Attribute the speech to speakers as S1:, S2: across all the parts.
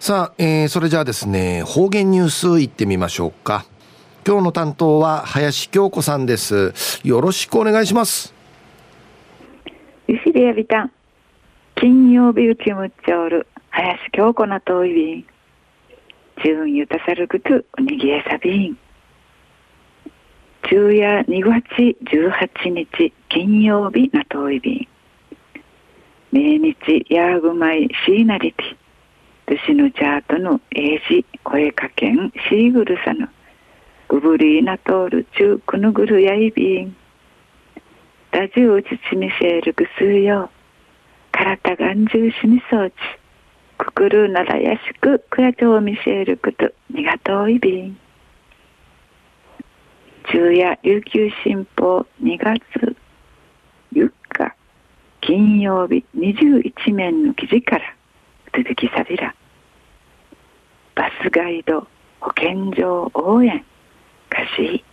S1: さあ、えー、それじゃあですね、方言ニュースいってみましょうか。今日の担当は林京子さんです。よろしくお願いします。
S2: ゆしりやびたん。金曜日うちむっちょる。林京子なといびん。中ゆたさるくとおにぎえさびん。昼夜2月18日金曜日なといびん。命日やぐまいしいなりて。としぬチャートの英字声かけんシーグルサヌグブリーナトール中クヌグルやイビンラジオチチミセールグスーヨウカラタガンジューシミソーチ。ククルーナラヤシククヤチョウミセールクト。ニガトウイビン昼夜琉球新報2月。4日。金曜日21面の記事から。続きさびら。バスガイド保健所応援かし。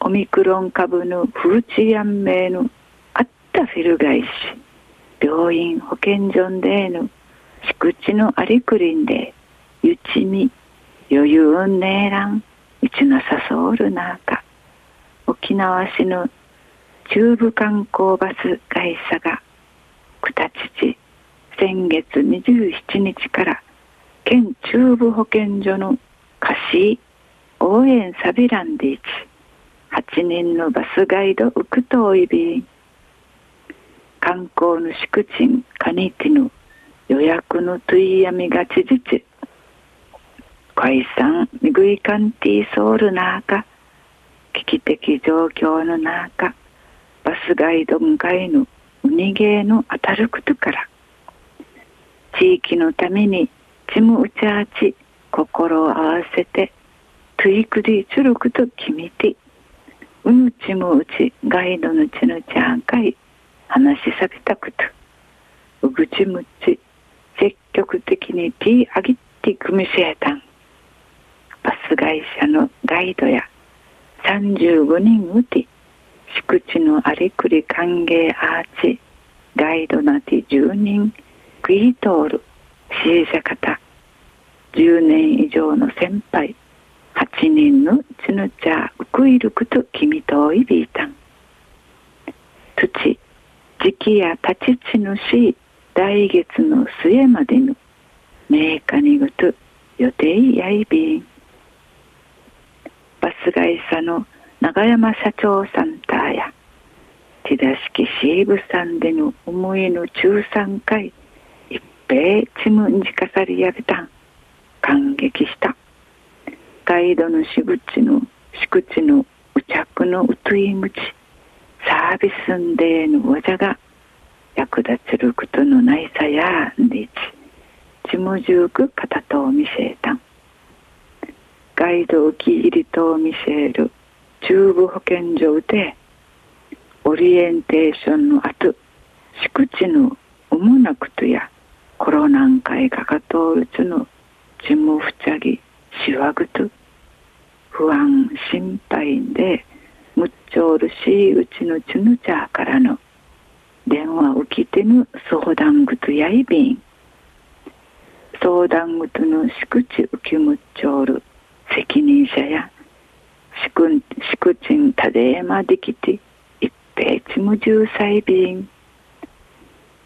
S2: オミクロン株の風知やんめのあったフィルガイし。病院保健所での敷地のありくりんでゆちみ余裕ねえらんいちなさそうるなか沖縄市の中部観光バス会社がくたちち先月27日から県中部保健所の貸し応援サビランディチ。8人のバスガイドウクトイビン観光の宿賃カニティの予約のトゥイヤミがちじち解散ミグイカンティーソウルナーカ危機的状況の中。バスガイドンガイのウニゲーの当たることから。地域のためにチムウチャーチ心を合わせてトゥイクディチュルクと決めてうぬちむうちガイドのちのちゃんかい話しさびたくと。うぐちむち積極的にティーあぎて組みせえたん。バス会社のガイドや35人うて敷地のありくり歓迎アーチガイドなて10人クイートール支援者方。10年以上の先輩8人のチヌチャウクイルクと君といびいたん。土時期や立ち地のし来月の末までのメーカニグと予定やいびん。バス会社の長山社長さんたや手出しきシーブさんでの思いの中3回米チムンジカサリヤビタン感激した。ガイドのしぐちの敷地のう着のうといむちサービスんでのわじゃが役立ちることのないさやんでちちむじゅうくかたとを見せたん。ガイドをき入りとを見せる中部保健所でオリエンテーションの後敷地の主なことやコロナンカイがかとうつのちむふちゃぎしわぐと不安心配でむっちょうるしうちのちぬちゃからの電話受けてぬ相談ぐとやいびん。相談ぐとのしくち受けむっちょうる責任者やしくしくちんたでまできて一平ちむじゅうさいびん。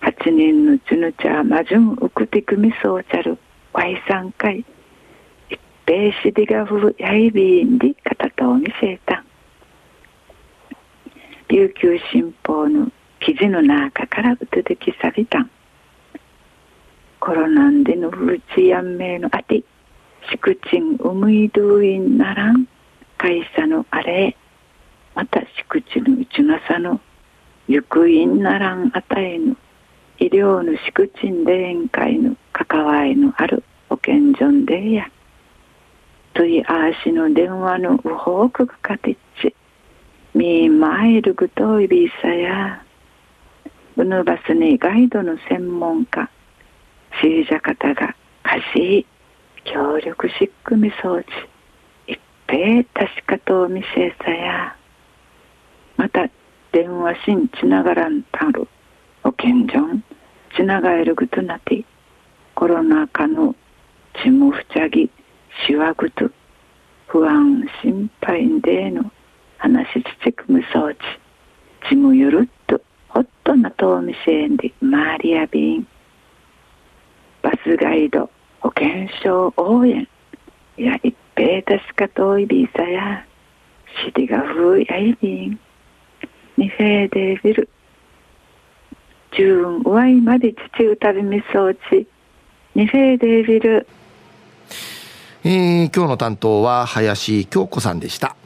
S2: 八人のちぬちゃまじゅんうくてくみそうちゃる。わいさんかい。一平しでがふやいびんでかたとを見せた。琉球新報の記事の中からうつできさびた。コロナンでのふちやんめいのあてしくちんうむいどいんならん会社のあれ。またしくちのうちなさのゆくいんならんあたえぬ医療の宿賃で宴会の関わりのある。健所でや。といあしの電話のうほうくがかてっち。みまいるぐといびさや。うぬバスにガイドの専門家。シージャ方が貸しい協力しっくみ装置。一平確かと見せさや。また電話しんちながらんたる保健所んちながえるぐとなてコロナ禍のちむふちゃぎ、しわぐと、不安、心配んでの、話しちちくむそうち、ちむゆるっと、ほっとなとうみせんで、まわりやびん。バスガイド、保険証応援、いや、いっぺいたしかといびさや、しりがふうやいびん。にせいでびる、じゅうんうわいまでちちうたびみそうち、にせいでびる。
S1: えー、今日の担当は林京子さんでした。